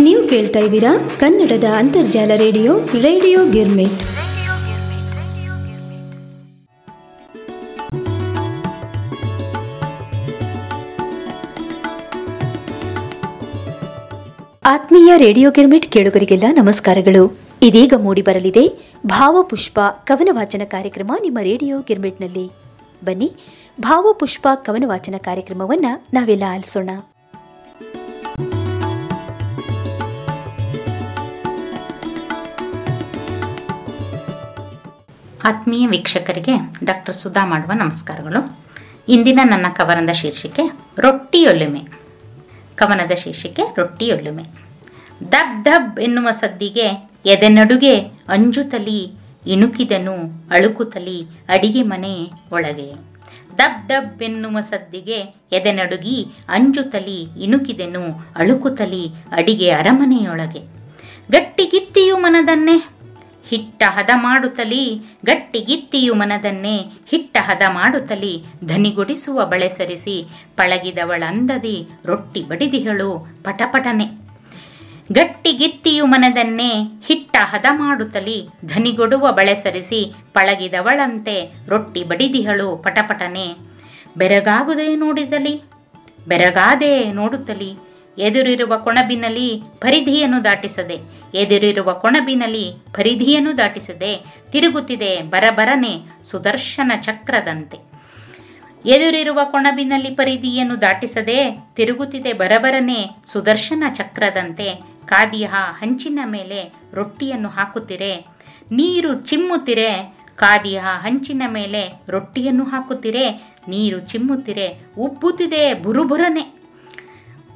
ನೀವು ಕೇಳ್ತಾ ಇದ್ದೀರಾ ಕನ್ನಡದ ಅಂತರ್ಜಾಲ ರೇಡಿಯೋ ರೇಡಿಯೋ ಗಿರ್ಮಿಟ್ ಆತ್ಮೀಯ ರೇಡಿಯೋ ಗಿರ್ಮಿಟ್ ಕೇಳುಗರಿಗೆಲ್ಲ ನಮಸ್ಕಾರಗಳು. ಇದೀಗ ಮೂಡಿ ಬರಲಿದೆ ಭಾವಪುಷ್ಪ ಕವನ ವಾಚನ ಕಾರ್ಯಕ್ರಮ ನಿಮ್ಮ ರೇಡಿಯೋ ಗಿರ್ಮಿಟ್ನಲ್ಲಿ. ಬನ್ನಿ, ಭಾವಪುಷ್ಪ ಕವನ ವಾಚನ ಕಾರ್ಯಕ್ರಮವನ್ನ ನಾವೆಲ್ಲ ಆಲಿಸೋಣ. ಆತ್ಮೀಯ ವೀಕ್ಷಕರಿಗೆ ಡಾಕ್ಟರ್ ಸುಧಾ ಮಾಡುವ ನಮಸ್ಕಾರಗಳು. ಇಂದಿನ ನನ್ನ ಕವನದ ಶೀರ್ಷಿಕೆ ರೊಟ್ಟಿಯೊಲುಮೆ ಕವನದ ಶೀರ್ಷಿಕೆ ರೊಟ್ಟಿಯೊಲುಮೆ ದಬ್ ದಬ್ ಎನ್ನುವ ಸದ್ದಿಗೆ ಎದೆನಡುಗೆ ಅಂಜುತಲಿ ಇಣುಕಿದನು ಅಳುಕುತಲಿ ಅಡಿಗೆ ಮನೆ ಒಳಗೆ. ದಬ್ ದಬ್ ಎನ್ನುವ ಸದ್ದಿಗೆ ಎದೆನಡುಗಿ ಅಂಜುತಲಿ ಇಣುಕಿದೆನು ಅಳುಕುತಲಿ ಅಡಿಗೆ ಅರಮನೆಯೊಳಗೆ. ಗಟ್ಟಿಗಿತ್ತಿಯು ಮನದನ್ನೇ ಹಿಟ್ಟ ಹದ ಮಾಡುತ್ತಲೀ ಗಟ್ಟಿಗಿತ್ತಿಯು ಮನದನ್ನೇ ಹಿಟ್ಟ ಹದ ಮಾಡುತ್ತಲಿ ಧನಿಗೊಡಿಸುವ ಬಳೆ ಸರಿಸಿ ಪಳಗಿದವಳಂದದಿ ರೊಟ್ಟಿ ಬಡಿದಿಹಳು ಪಟಪಟನೆ. ಗಟ್ಟಿಗಿತ್ತಿಯು ಮನದನ್ನೇ ಹಿಟ್ಟ ಹದ ಮಾಡುತ್ತಲಿ ಧನಿಗೊಡುವ ಬಳೆ ಸರಿಸಿ ಪಳಗಿದವಳಂತೆ ರೊಟ್ಟಿ ಬಡಿದಿಹಳು ಪಟಪಟನೆ. ಬೆರಗಾಗುದೇ ನೋಡಿದಲಿ ಬೆರಗಾದೆ ನೋಡುತ್ತಲಿ ಎದುರಿರುವ ಕೊಣಬಿನಲ್ಲಿ ಪರಿಧಿಯನ್ನು ದಾಟಿಸದೆ, ಎದುರಿರುವ ಕೊಣಬಿನಲ್ಲಿ ಪರಿಧಿಯನ್ನು ದಾಟಿಸದೆ ತಿರುಗುತ್ತಿದೆ ಬರಬರನೆ ಸುದರ್ಶನ ಚಕ್ರದಂತೆ. ಎದುರಿರುವ ಕೊಣಬಿನಲ್ಲಿ ಪರಿಧಿಯನ್ನು ದಾಟಿಸದೆ ತಿರುಗುತ್ತಿದೆ ಬರಬರನೆ ಸುದರ್ಶನ ಚಕ್ರದಂತೆ ಕಾದಿಯ ಹಂಚಿನ ಮೇಲೆ ರೊಟ್ಟಿಯನ್ನು ಹಾಕುತ್ತಿರೆ, ನೀರು ಚಿಮ್ಮುತ್ತಿರೆ ಕಾದಿಯ ಹಂಚಿನ ಮೇಲೆ ರೊಟ್ಟಿಯನ್ನು ಹಾಕುತ್ತಿರೆ, ನೀರು ಚಿಮ್ಮುತ್ತಿರೆ, ಉಬ್ಬುತ್ತಿದೆ ಬುರುಬುರನೆ.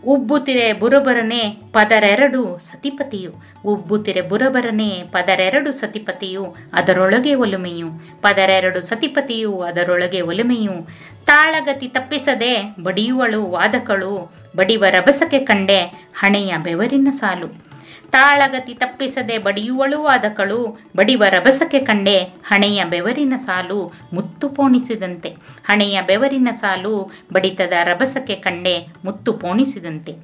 ಉಬ್ಬುತ್ತಿರೆ ಬುರಬರನೆ ಪದರೆರಡು ಸತಿಪತಿಯು. ಉಬ್ಬುತ್ತಿರೆ ಬುರಬರನೆ ಪದರೆರಡು ಸತಿಪತಿಯು, ಅದರೊಳಗೆ ಒಲುಮೆಯು. ಪದರೆರಡು ಸತಿಪತಿಯು, ಅದರೊಳಗೆ ಒಲುಮೆಯು. ತಾಳಗತಿ ತಪ್ಪಿಸದೆ ಬಡಿಯುವಳು ವಾದಕಳು, ಬಡಿವ ರಭಸಕ್ಕೆ ಕಂಡೆ ಹಣೆಯ ಬೆವರಿನ ಸಾಲು. ತಾಳಗತಿ ತಪ್ಪಿಸದೆ ಬಡಿಯುವಳು ಆದಕಳು. ಬಡಿವ ರಭಸಕ್ಕೆ ಕಂಡೆ ಹಣೆಯ ಬೆವರಿನ ಸಾಲು ಮುತ್ತು ಪೋಣಿಸಿದಂತೆ. ಹಣೆಯ ಬೆವರಿನ ಸಾಲು ಬಡಿತದ ರಭಸಕ್ಕೆ ಕಂಡೆ ಮುತ್ತು ಪೋಣಿಸಿದಂತೆ.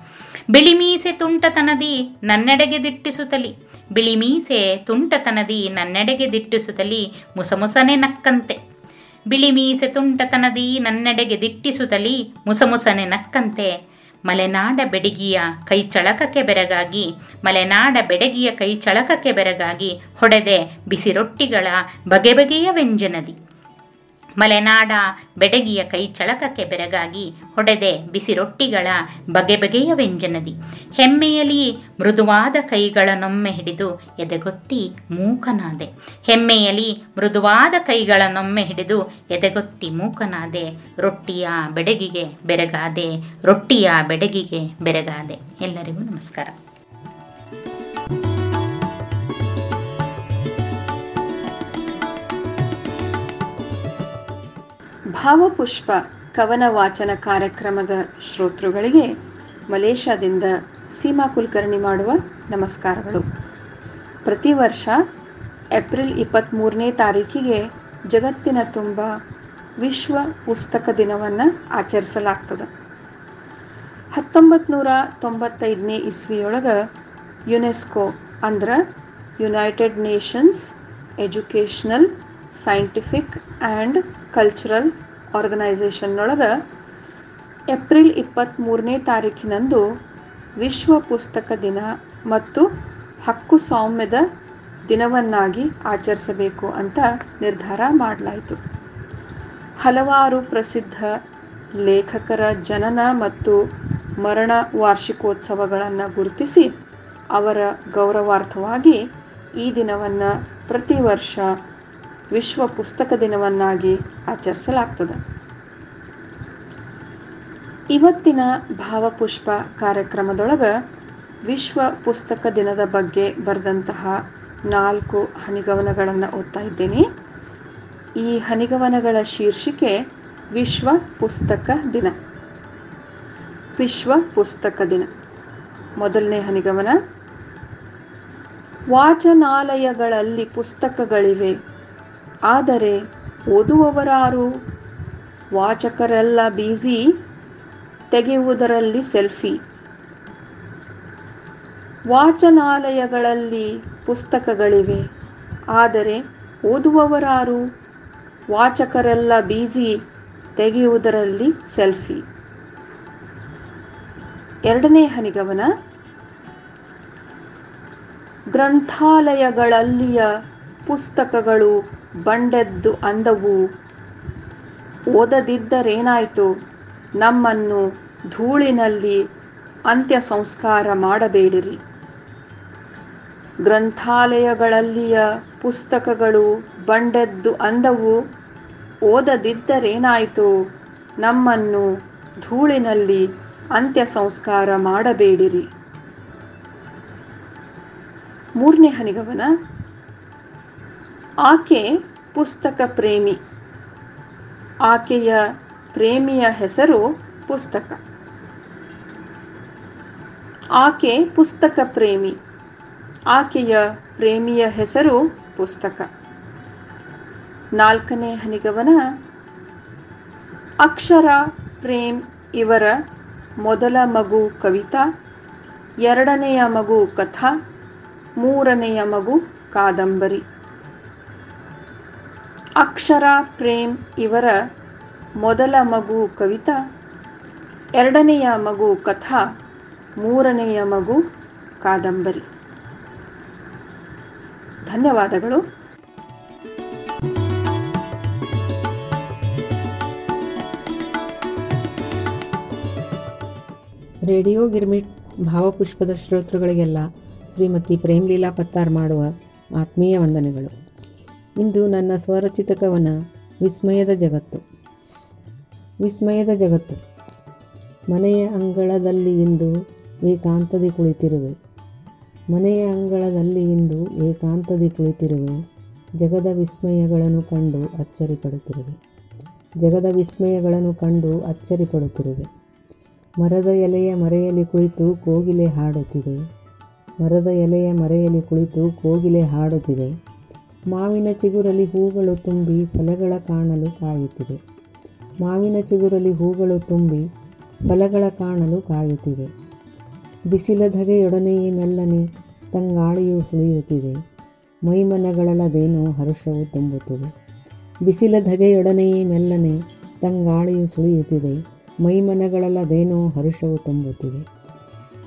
ಬಿಳಿಮೀಸೆ ತುಂಟತನದಿ ನನ್ನೆಡೆಗೆ ದಿಟ್ಟಿಸುತ್ತಲಿ. ಬಿಳಿಮೀಸೆ ತುಂಟತನದಿ ನನ್ನೆಡೆಗೆ ದಿಟ್ಟಿಸುತ್ತಲಿ. ಮುಸಮುಸನೆ ನಕ್ಕಂತೆ. ಬಿಳಿ ಮೀಸೆ ತುಂಟತನದಿ ನನ್ನೆಡೆಗೆ ದಿಟ್ಟಿಸುತ್ತಲಿ. ಮುಸಮುಸನೆ ನಕ್ಕಂತೆ. ಮಲೆನಾಡ ಬೆಡಗಿಯ ಕೈ ಚಳಕಕ್ಕೆ ಬೆರಗಾಗಿ, ಮಲೆನಾಡ ಬೆಡಗಿಯ ಕೈ ಚಳಕಕ್ಕೆ ಬೆರಗಾಗಿ ಹೊಡೆದೆ ಬಿಸಿ ರೊಟ್ಟಿಗಳ ಬಗೆ ಬಗೆಯ ವ್ಯಂಜನದಿ. ಮಲೆನಾಡ ಬೆಡಗಿಯ ಕೈ ಚಳಕಕ್ಕೆ ಬೆರಗಾಗಿ ಹೊಡೆದೆ ಬಿಸಿ ರೊಟ್ಟಿಗಳ ಬಗೆ ಬಗೆಯ ವ್ಯಂಜನದಿ. ಹೆಮ್ಮೆಯಲ್ಲಿ ಮೃದುವಾದ ಕೈಗಳನ್ನೊಮ್ಮೆ ಹಿಡಿದು ಎದೆಗೊತ್ತಿ ಮೂಕನಾದೆ. ಹೆಮ್ಮೆಯಲಿ ಮೃದುವಾದ ಕೈಗಳನ್ನೊಮ್ಮೆ ಹಿಡಿದು ಎದೆಗೊತ್ತಿ ಮೂಕನಾದೆ. ರೊಟ್ಟಿಯ ಬೆಡಗಿಗೆ ಬೆರಗಾದೆ, ರೊಟ್ಟಿಯ ಬೆಡಗಿಗೆ ಬೆರಗಾದೆ. ಎಲ್ಲರಿಗೂ ನಮಸ್ಕಾರ. ಭಾವಪುಷ್ಪ ಕವನ ವಾಚನ ಕಾರ್ಯಕ್ರಮದ ಶ್ರೋತೃಗಳಿಗೆ ಮಲೇಷ್ಯಾದಿಂದ ಸೀಮಾ ಕುಲಕರ್ಣಿ ಮಾಡುವ ನಮಸ್ಕಾರಗಳು. ಪ್ರತಿ ವರ್ಷ ಏಪ್ರಿಲ್ ಇಪ್ಪತ್ತ್ಮೂರನೇ ತಾರೀಕಿಗೆ ಜಗತ್ತಿನ ತುಂಬ ವಿಶ್ವ ಪುಸ್ತಕ ದಿನವನ್ನು ಆಚರಿಸಲಾಗ್ತದೆ. ಹತ್ತೊಂಬತ್ತು ನೂರ ತೊಂಬತ್ತೈದನೇ ಇಸ್ವಿಯೊಳಗೆ ಯುನೆಸ್ಕೋ ಅಂದ್ರೆ United Nations educational, scientific and cultural ಆರ್ಗನೈಸೇಷನ್ನೊಳಗೆ April ಇಪ್ಪತ್ತ್ಮೂರನೇ ತಾರೀಕಿನಂದು ವಿಶ್ವ ಪುಸ್ತಕ ದಿನ ಮತ್ತು ಹಕ್ಕು ಸೌಮ್ಯದ ದಿನವನ್ನಾಗಿ ಆಚರಿಸಬೇಕು ಅಂತ ನಿರ್ಧಾರ ಮಾಡಲಾಯಿತು. ಹಲವಾರು ಪ್ರಸಿದ್ಧ ಲೇಖಕರ ಜನನ ಮತ್ತು ಮರಣ ವಾರ್ಷಿಕೋತ್ಸವಗಳನ್ನು ಗುರುತಿಸಿ ಅವರ ಗೌರವಾರ್ಥವಾಗಿ ಈ ದಿನವನ್ನು ಪ್ರತಿ ವರ್ಷ ವಿಶ್ವ ಪುಸ್ತಕ ದಿನವನ್ನಾಗಿ ಆಚರಿಸಲಾಗ್ತದೆ. ಇವತ್ತಿನ ಭಾವಪುಷ್ಪ ಕಾರ್ಯಕ್ರಮದೊಳಗೆ ವಿಶ್ವ ಪುಸ್ತಕ ದಿನದ ಬಗ್ಗೆ ಬರೆದಂತಹ ನಾಲ್ಕು ಹನಿಗವನಗಳನ್ನು ಓದ್ತಾ ಇದ್ದೇನೆ. ಈ ಹನಿಗವನಗಳ ಶೀರ್ಷಿಕೆ ವಿಶ್ವ ಪುಸ್ತಕ ದಿನ. ವಿಶ್ವ ಪುಸ್ತಕ ದಿನ. ಮೊದಲನೇ ಹನಿಗವನ. ವಾಚನಾಲಯಗಳಲ್ಲಿ ಪುಸ್ತಕಗಳಿವೆ. ಆದರೆ ಓದುವವರಾರು ವಾಚಕರೆಲ್ಲ ಬೀಸಿ ತೆಗೆಯುವುದರಲ್ಲಿ ಸೆಲ್ಫಿ ವಾಚನಾಲಯಗಳಲ್ಲಿ ಪುಸ್ತಕಗಳಿವೆ. ಆದರೆ ಓದುವವರಾರು ವಾಚಕರೆಲ್ಲ ಬೀಸಿ ತೆಗೆಯುವುದರಲ್ಲಿ ಸೆಲ್ಫಿ ಎರಡನೇ ಹನಿಗವನ. ಗ್ರಂಥಾಲಯಗಳಲ್ಲಿಯ ಪುಸ್ತಕಗಳು ಬಂಡೆದ್ದು ಅಂದವು. ಓದದಿದ್ದರೇನಾಯಿತು? ನಮ್ಮನ್ನು ಧೂಳಿನಲ್ಲಿ ಅಂತ್ಯ ಸಂಸ್ಕಾರ ಮಾಡಬೇಡಿರಿ. ಗ್ರಂಥಾಲಯಗಳಲ್ಲಿಯ ಪುಸ್ತಕಗಳು ಬಂಡೆದ್ದು ಅಂದವು. ಓದದಿದ್ದರೇನಾಯಿತು? ನಮ್ಮನ್ನು ಧೂಳಿನಲ್ಲಿ ಅಂತ್ಯ ಸಂಸ್ಕಾರ ಮಾಡಬೇಡಿರಿ. ಮೂರನೇ ಹನಿಗವನ ಆಕೆ ಪುಸ್ತಕ ಪ್ರೇಮಿ. ಆಕೆಯ ಪ್ರೇಮಿಯ ಹೆಸರು ಪುಸ್ತಕ. ಆಕೆ ಪುಸ್ತಕ ಪ್ರೇಮಿ. ಆಕೆಯ ಪ್ರೇಮಿಯ ಹೆಸರು ಪುಸ್ತಕ. ನಾಲ್ಕನೇ ಹನಿಗವನ. ಅಕ್ಷರ ಪ್ರೇಮ್ ಇವರ ಮೊದಲ ಮಗು ಕವಿತಾ, ಎರಡನೆಯ ಮಗು ಕಥಾ, ಮೂರನೆಯ ಮಗು ಕಾದಂಬರಿ. ಅಕ್ಷರ, ಪ್ರೇಮ್ ಇವರ ಮೊದಲ ಮಗು ಕವಿತಾ, ಎರಡನೆಯ ಮಗು ಕಥಾ, ಮೂರನೆಯ ಮಗು ಕಾದಂಬರಿ. ಧನ್ಯವಾದಗಳು. ರೇಡಿಯೋ ಗಿರ್ಮಿಟ್ ಭಾವಪುಷ್ಪದ ಶ್ರೋತೃಗಳಿಗೆಲ್ಲ ಶ್ರೀಮತಿ ಪ್ರೇಮ್ಲೀಲಾ ಪತ್ತಾರ್ ಮಾಡುವ ಆತ್ಮೀಯ ವಂದನೆಗಳು. ಇಂದು ನನ್ನ ಸ್ವರಚಿತ ಕವನ ವಿಸ್ಮಯದ ಜಗತ್ತು. ವಿಸ್ಮಯದ ಜಗತ್ತು. ಮನೆಯ ಅಂಗಳದಲ್ಲಿ ಇಂದು ಏಕಾಂತದಿ ಕುಳಿತಿರುವೆ. ಮನೆಯ ಅಂಗಳದಲ್ಲಿ ಇಂದು ಏಕಾಂತದಿ ಕುಳಿತಿರುವೆ. ಜಗದ ವಿಸ್ಮಯಗಳನ್ನು ಕಂಡು ಅಚ್ಚರಿಪಡುತ್ತಿರುವೆ. ಜಗದ ವಿಸ್ಮಯಗಳನ್ನು ಕಂಡು ಅಚ್ಚರಿಪಡುತ್ತಿರುವೆ. ಮರದ ಎಲೆಯ ಮರೆಯಲ್ಲಿ ಕುಳಿತು ಕೋಗಿಲೆ ಹಾಡುತ್ತಿದೆ. ಮರದ ಎಲೆಯ ಮರೆಯಲ್ಲಿ ಕುಳಿತು ಕೋಗಿಲೆ ಹಾಡುತ್ತಿದೆ. ಮಾವಿನ ಚಿಗುರಲ್ಲಿ ಹೂಗಳು ತುಂಬಿ ಫಲಗಳ ಕಾಣಲು ಕಾಯುತ್ತಿದೆ. ಮಾವಿನ ಚಿಗುರಲ್ಲಿ ಹೂಗಳು ತುಂಬಿ ಫಲಗಳ ಕಾಣಲು ಕಾಯುತ್ತಿದೆ. ಬಿಸಿಲ ಧಗೆಯೊಡನೆಯೇ ಮೆಲ್ಲನೆ ತಂಗಾಳಿಯು ಸುಳಿಯುತ್ತಿದೆ. ಮೈಮನಗಳಲ್ಲದೇನೋ ಹರುಷವು ತುಂಬುತ್ತಿದೆ. ಬಿಸಿಲ ಧಗೆಯೊಡನೆಯೇ ಮೆಲ್ಲನೆ ತಂಗಾಳಿಯು ಸುಳಿಯುತ್ತಿದೆ. ಮೈಮನಗಳಲ್ಲದೇನೋ ಹರುಷವು ತುಂಬುತ್ತಿದೆ.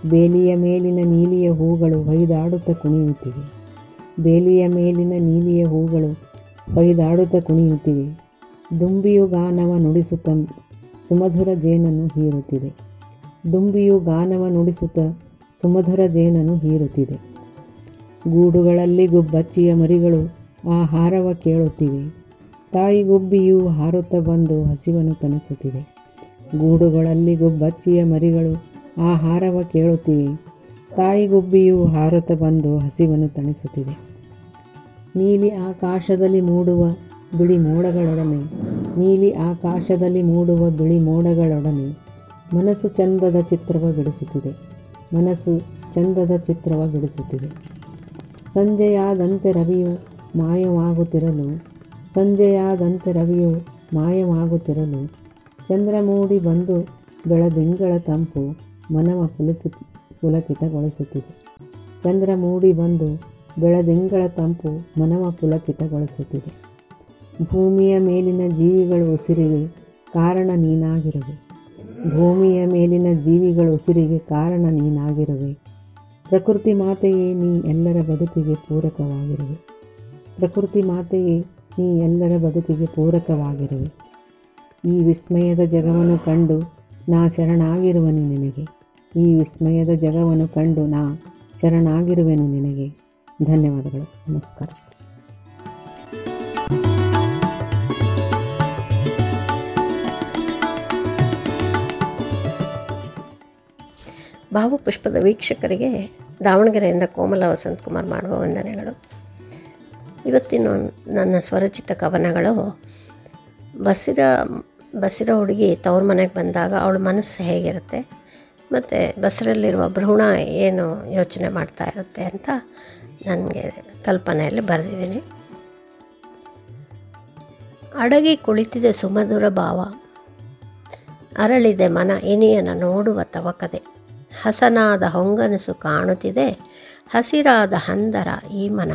ಬೇಲಿಯ ಮೇಲಿನ ನೀಲಿಯ ಹೂಗಳು ಹೈದಾಡುತ್ತ ಕುಣಿಯುತ್ತಿವೆ. ಬೇಲಿಯ ಮೇಲಿನ ನೀಲಿಯ ಹೂಗಳು ಹೊಯ್ದಾಡುತ್ತ ಕುಣಿಯುತ್ತಿವೆ. ದುಂಬಿಯು ಗಾನವ ನುಡಿಸುತ್ತ ಸುಮಧುರ ಜೇನನ್ನು ಹೀರುತ್ತಿದೆ. ದುಂಬಿಯು ಗಾನವ ನುಡಿಸುತ್ತ ಸುಮಧುರ ಜೇನನ್ನು ಹೀರುತ್ತಿದೆ. ಗೂಡುಗಳಲ್ಲಿ ಗುಬ್ಬಚ್ಚಿಯ ಮರಿಗಳು ಆಹಾರವ ಕೇಳುತ್ತಿವೆ. ತಾಯಿ ಗುಬ್ಬಿಯು ಹಾರುತ್ತಾ ಬಂದು ಹಸಿವನ್ನು ತನಿಸುತ್ತಿದೆ ಗೂಡುಗಳಲ್ಲಿ ಗುಬ್ಬಚ್ಚಿಯ ಮರಿಗಳು ಆಹಾರವ ಕೇಳುತ್ತಿವೆ. ತಾಯಿ ಗುಬ್ಬಿಯು ಹಾರುತ್ತಾ ಬಂದು ಹಸಿವನ್ನು ತಣಿಸುತ್ತಿದೆ. ನೀಲಿ ಆಕಾಶದಲ್ಲಿ ಮೂಡುವ ಬಿಳಿ ಮೋಡಗಳೊಡನೆ, ನೀಲಿ ಆಕಾಶದಲ್ಲಿ ಮೂಡುವ ಬಿಳಿ ಮೋಡಗಳೊಡನೆ ಮನಸ್ಸು ಚಂದದ ಚಿತ್ರವ ಬಿಡಿಸುತ್ತಿದೆ. ಮನಸ್ಸು ಚಂದದ ಚಿತ್ರವ ಬಿಡಿಸುತ್ತಿದೆ. ಸಂಜೆಯಾದಂತೆ ರವಿಯು ಮಾಯವಾಗುತ್ತಿರಲು, ಸಂಜೆಯಾದಂತೆ ರವಿಯು ಮಾಯವಾಗುತ್ತಿರಲು ಚಂದ್ರ ಮೂಡಿ ಬಂದು ಬೆಳದಿಂಗಳ ತಂಪು ಮನವ ಪುಲಕಿ ಪುಲಕಿತಗೊಳಿಸುತ್ತಿದೆ. ಚಂದ್ರ ಮೂಡಿ ಬಂದು ಬೆಳದಿಂಗಳ ತಂಪು ಮನವ ಪುಲಕಿತಗೊಳಿಸುತ್ತಿದೆ. ಭೂಮಿಯ ಮೇಲಿನ ಜೀವಿಗಳು ಉಸಿರಿಗೆ ಕಾರಣ ನೀನಾಗಿರುವೆ. ಭೂಮಿಯ ಮೇಲಿನ ಜೀವಿಗಳ ಉಸಿರಿಗೆ ಕಾರಣ ನೀನಾಗಿರುವೆ. ಪ್ರಕೃತಿ ಮಾತೆಯೇ, ನೀ ಎಲ್ಲರ ಬದುಕಿಗೆ ಪೂರಕವಾಗಿರುವೆ. ಪ್ರಕೃತಿ ಮಾತೆಯೇ, ನೀ ಎಲ್ಲರ ಬದುಕಿಗೆ ಪೂರಕವಾಗಿರುವೆ. ಈ ವಿಸ್ಮಯದ ಜಗವನ್ನು ಕಂಡು ನಾ ಶರಣಾಗಿರುವನು ನಿನಗೆ. ಈ ವಿಸ್ಮಯದ ಜಗವನ್ನು ಕಂಡು ನಾ ಶರಣಾಗಿರುವೆನು ನಿನಗೆ. ಧನ್ಯವಾದಗಳು. ನಮಸ್ಕಾರ. ಭಾವಪುಷ್ಪದ ವೀಕ್ಷಕರಿಗೆ ದಾವಣಗೆರೆಯಿಂದ ಕೋಮಲ ವಸಂತಕುಮಾರ್ ಮಾಡುವ ವಂದನೆಗಳು. ಇವತ್ತಿನ ನನ್ನ ಸ್ವರಚಿತ ಕವನಗಳು ಬಸಿರ ಬಸಿರ ಹುಡುಗಿ ತವ್ರ ಮನೆಗೆ ಬಂದಾಗ ಅವಳ ಮನಸ್ಸು ಹೇಗಿರುತ್ತೆ? ಮತ್ತು ಬಸರಲ್ಲಿರುವ ಭ್ರೂಣ ಏನು ಯೋಚನೆ ಮಾಡ್ತಾ ಇರುತ್ತೆ ಅಂತ ನನಗೆ ಕಲ್ಪನೆಯಲ್ಲಿ ಬರೆದಿದ್ದೀನಿ. ಅಡಗಿ ಕುಳಿತಿದೆ ಸುಮಧುರ ಭಾವ. ಅರಳಿದೆ ಮನ, ಇನಿಯನ ನೋಡುವ ತವಕದೆ ಹಸನಾದ ಹೊಂಗನಸು ಕಾಣುತ್ತಿದೆ, ಹಸಿರಾದ ಹಂದರ ಈ ಮನ.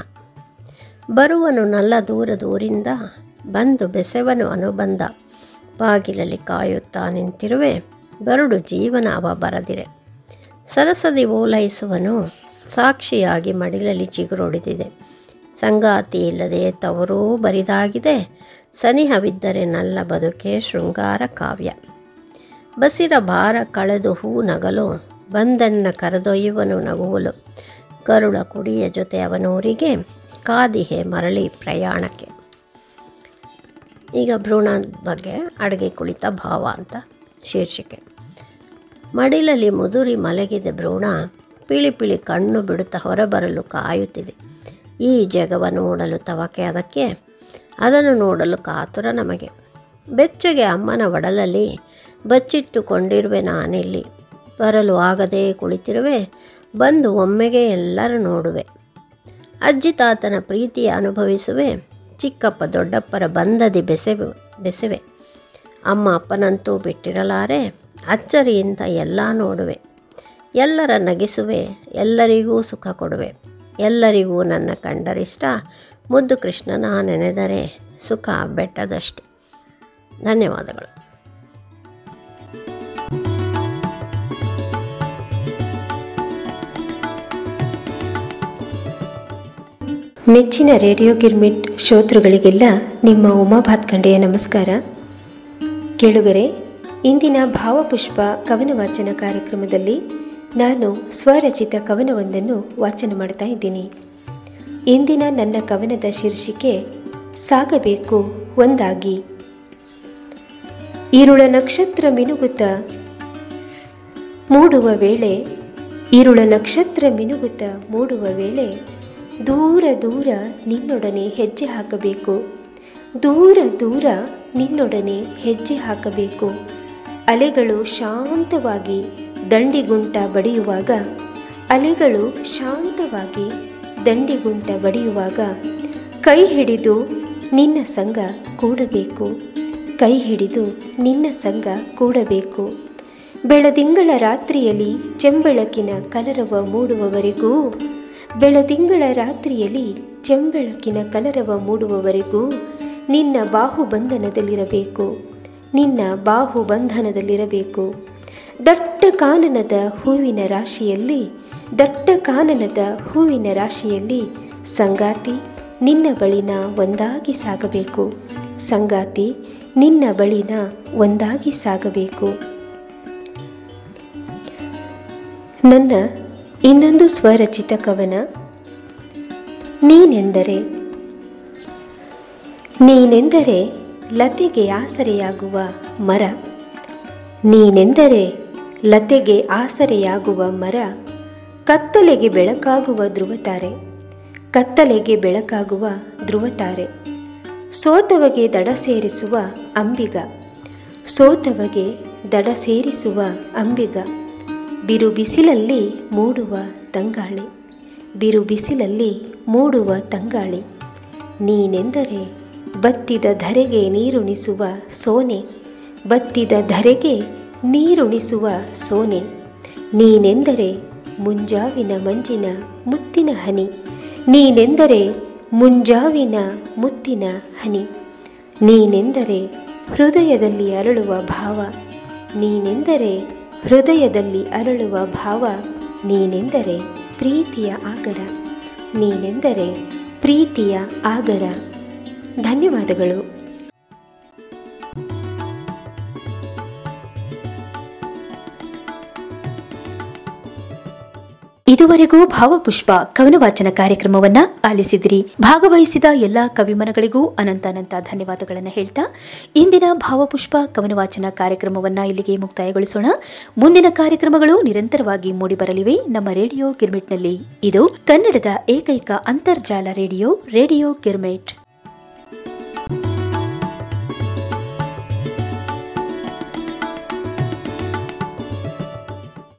ಬರುವನು ನಲ್ಲ ದೂರ ದೂರಿಂದ ಬಂದು ಬೆಸೆವನು ಅನುಬಂಧ. ಬಾಗಿಲಲ್ಲಿ ಕಾಯುತ್ತಾ ನಿಂತಿರುವೆ ಬರುಡು ಜೀವನ ಅವ ಬರದಿರೆ. ಸರಸದಿ ಓಲೈಸುವನು ಸಾಕ್ಷಿಯಾಗಿ ಮಡಿಲಲ್ಲಿ ಚಿಗುರೊಡೆದಿದೆ. ಸಂಗಾತಿ ಇಲ್ಲದೆ ತವರೂ ಬರಿದಾಗಿದೆ. ಸನಿಹವಿದ್ದರೆ ನಲ್ಲ ಬದುಕೆ ಶೃಂಗಾರ ಕಾವ್ಯ. ಬಸಿರ ಭಾರ ಕಳೆದು ಹೂ ನಗಲು, ಬಂದನ್ನ ಕರೆದೊಯ್ಯುವನು ನಗುವಲು. ಕರುಳ ಕುಡಿಯ ಜೊತೆ ಅವನೂರಿಗೆ ಕಾದಿಹೆ ಮರಳಿ ಪ್ರಯಾಣಕ್ಕೆ. ಈಗ ಭ್ರೂಣದ ಬಗ್ಗೆ ಅಡುಗೆ ಕುಳಿತ ಭಾವ ಅಂತ. ಶೀರ್ಷಿಕೆ. ಮಡಿಲಲ್ಲಿ ಮುದುರಿ ಮಲಗಿದ ಭ್ರೂಣ ಪಿಳಿ ಪಿಳಿ ಕಣ್ಣು ಬಿಡುತ್ತಾ ಹೊರಬರಲು ಕಾಯುತ್ತಿದೆ. ಈ ಜಗವ ನೋಡಲು ತವಕೆ ಅದಕ್ಕೆ? ಅದನ್ನು ನೋಡಲು ಕಾತುರ ನಮಗೆ. ಬೆಚ್ಚಗೆ ಅಮ್ಮನ ಒಡಲಲ್ಲಿ ಬಚ್ಚಿಟ್ಟುಕೊಂಡಿರುವೆ ನಾನಿಲ್ಲಿ. ಬರಲು ಆಗದೇ ಕುಳಿತಿರುವೆ, ಬಂದು ಒಮ್ಮೆಗೆ ಎಲ್ಲರೂ ನೋಡುವೆ. ಅಜ್ಜಿ ತಾತನ ಪ್ರೀತಿ ಅನುಭವಿಸುವೆ, ಚಿಕ್ಕಪ್ಪ ದೊಡ್ಡಪ್ಪರ ಬಂದದಿ ಬೆಸೆವು ಬೆಸೆವೆ. ಅಮ್ಮ ಅಪ್ಪನಂತೂ ಬಿಟ್ಟಿರಲಾರೆ. ಅಚ್ಚರಿಯಿಂದ ಎಲ್ಲ ನೋಡುವೆ. ಎಲ್ಲರ ನಗಿಸುವೆ, ಎಲ್ಲರಿಗೂ ಸುಖ ಕೊಡುವೆ. ಎಲ್ಲರಿಗೂ ನನ್ನ ಕಂಡರಿಷ್ಟ. ಮುದ್ದು ಕೃಷ್ಣನ ನೆನೆದರೆ ಸುಖ ಬೆಟ್ಟದಷ್ಟು. ಧನ್ಯವಾದಗಳು. ಮೆಚ್ಚಿನ ರೇಡಿಯೋ ಗಿರ್ಮಿಟ್ ಶ್ರೋತೃಗಳಿಗೆಲ್ಲ ನಿಮ್ಮ ಉಮಾ ಭಾತ್ಕಂಡೆಯ ನಮಸ್ಕಾರ. ಕೇಳುಗರೆ ಇಂದಿನ ಭಾವಪುಷ್ಪ ಕವನ ವಾಚನ ಕಾರ್ಯಕ್ರಮದಲ್ಲಿ ನಾನು ಸ್ವರಚಿತ ಕವನವೊಂದನ್ನು ವಾಚನ ಮಾಡ್ತಾ ಇದ್ದೀನಿ. ಇಂದಿನ ನನ್ನ ಕವನದ ಶೀರ್ಷಿಕೆ, ಸಾಗಬೇಕು ಒಂದಾಗಿ. ಈರುಳ ನಕ್ಷತ್ರ ಮಿನುಗುತ್ತ ಮೂಡುವ ವೇಳೆ ಈರುಳ ನಕ್ಷತ್ರ ಮಿನುಗುತ್ತ ಮೂಡುವ ವೇಳೆ, ದೂರ ದೂರ ನಿನ್ನೊಡನೆ ಹೆಜ್ಜೆ ಹಾಕಬೇಕು. ದೂರ ದೂರ ನಿನ್ನೊಡನೆ ಹೆಜ್ಜೆ ಹಾಕಬೇಕು. ಅಲೆಗಳು ಶಾಂತವಾಗಿ ದಂಡಿಗುಂಟ ಬಡಿಯುವಾಗ, ಅಲೆಗಳು ಶಾಂತವಾಗಿ ದಂಡಿಗುಂಟ ಬಡಿಯುವಾಗ ಕೈ ಹಿಡಿದು ನಿನ್ನ ಸಂಘ ಕೂಡಬೇಕು. ಕೈ ಹಿಡಿದು ನಿನ್ನ ಸಂಘ ಕೂಡಬೇಕು. ಬೆಳದಿಂಗಳ ರಾತ್ರಿಯಲ್ಲಿ ಚೆಂಬೆಳಕಿನ ಕಲರವ ಮೂಡುವವರೆಗೂ, ಬೆಳದಿಂಗಳ ರಾತ್ರಿಯಲ್ಲಿ ಚೆಂಬೆಳಕಿನ ಕಲರವ ಮೂಡುವವರೆಗೂ ನಿನ್ನ ಬಾಹುಬಂಧನದಲ್ಲಿರಬೇಕು. ನಿನ್ನ ಬಾಹುಬಂಧನದಲ್ಲಿರಬೇಕು. ದಟ್ಟ ಕಾನನದ ಹೂವಿನ ರಾಶಿಯಲ್ಲಿ ದಟ್ಟ ಕಾನನದ ಹೂವಿನ ರಾಶಿಯಲ್ಲಿ ಸಂಗಾತಿ ನಿನ್ನ ಬಳಿನ ಒಂದಾಗಿ ಸಾಗಬೇಕು. ಸಂಗಾತಿ ನಿನ್ನ ಬಳಿನ ಒಂದಾಗಿ ಸಾಗಬೇಕು. ನನ್ನ ಇನ್ನೊಂದು ಸ್ವರಚಿತ ಕವನ, ನೀನೆಂದರೆ ನೀನೆಂದರೆ ಲತೆಗೆ ಆಸರೆಯಾಗುವ ಮರ. ನೀನೆಂದರೆ ಲತೆಗೆ ಆಸರೆಯಾಗುವ ಮರ ಕತ್ತಲೆಗೆ ಬೆಳಕಾಗುವ ಧ್ರುವತಾರೆ. ಕತ್ತಲೆಗೆ ಬೆಳಕಾಗುವ ಧ್ರುವತಾರೆ. ಸೋತವಗೆ ದಡ ಸೇರಿಸುವ ಅಂಬಿಗ. ಸೋತವಗೆ ದಡ ಸೇರಿಸುವ ಅಂಬಿಗ. ಬಿರು ಬಿಸಿಲಲ್ಲಿ ಮೂಡುವ ತಂಗಾಳಿ. ಬಿರು ಬಿಸಿಲಲ್ಲಿ ಮೂಡುವ ತಂಗಾಳಿ. ನೀನೆಂದರೆ ಬತ್ತಿದ ಧರೆಗೆ ನೀರುಣಿಸುವ ಸೋನೆ, ಬತ್ತಿದ ಧರೆಗೆ ನೀರುಣಿಸುವ ಸೋನೆ. ನೀನೆಂದರೆ ಮುಂಜಾವಿನ ಮಂಜಿನ ಮುತ್ತಿನ ಹನಿ, ನೀನೆಂದರೆ ಮುಂಜಾವಿನ ಮುತ್ತಿನ ಹನಿ. ನೀನೆಂದರೆ ಹೃದಯದಲ್ಲಿ ಅರಳುವ ಭಾವ, ನೀನೆಂದರೆ ಹೃದಯದಲ್ಲಿ ಅರಳುವ ಭಾವ, ನೀನೆಂದರೆ ಪ್ರೀತಿಯ ಆಗರ. ನೀನೆಂದರೆ ಪ್ರೀತಿಯ ಆಗರ. ಧನ್ಯವಾದಗಳು. ಇದುವರೆಗೂ ಭಾವಪುಷ್ಪ ಕವನ ವಾಚನ ಕಾರ್ಯಕ್ರಮವನ್ನ ಆಲಿಸಿದಿರಿ. ಭಾಗವಹಿಸಿದ ಎಲ್ಲಾ ಕವಿಮನಗಳಿಗೂ ಅನಂತ ಅನಂತ ಧನ್ಯವಾದಗಳನ್ನು ಹೇಳ್ತಾ, ಇಂದಿನ ಭಾವಪುಷ್ಪ ಕವನ ವಾಚನ ಕಾರ್ಯಕ್ರಮವನ್ನ ಇಲ್ಲಿಗೆ ಮುಕ್ತಾಯಗೊಳಿಸೋಣ. ಮುಂದಿನ ಕಾರ್ಯಕ್ರಮಗಳು ನಿರಂತರವಾಗಿ ಮೂಡಿಬರಲಿವೆ. ನಮ್ಮ ರೇಡಿಯೋ ಕಿರ್ಮಿಟ್ನಲ್ಲಿ ಇದು ಕನ್ನಡದ ಏಕೈಕ ಅಂತರ್ಜಾಲ ರೇಡಿಯೋ ರೇಡಿಯೋ ಗಿರ್ಮಿಟ್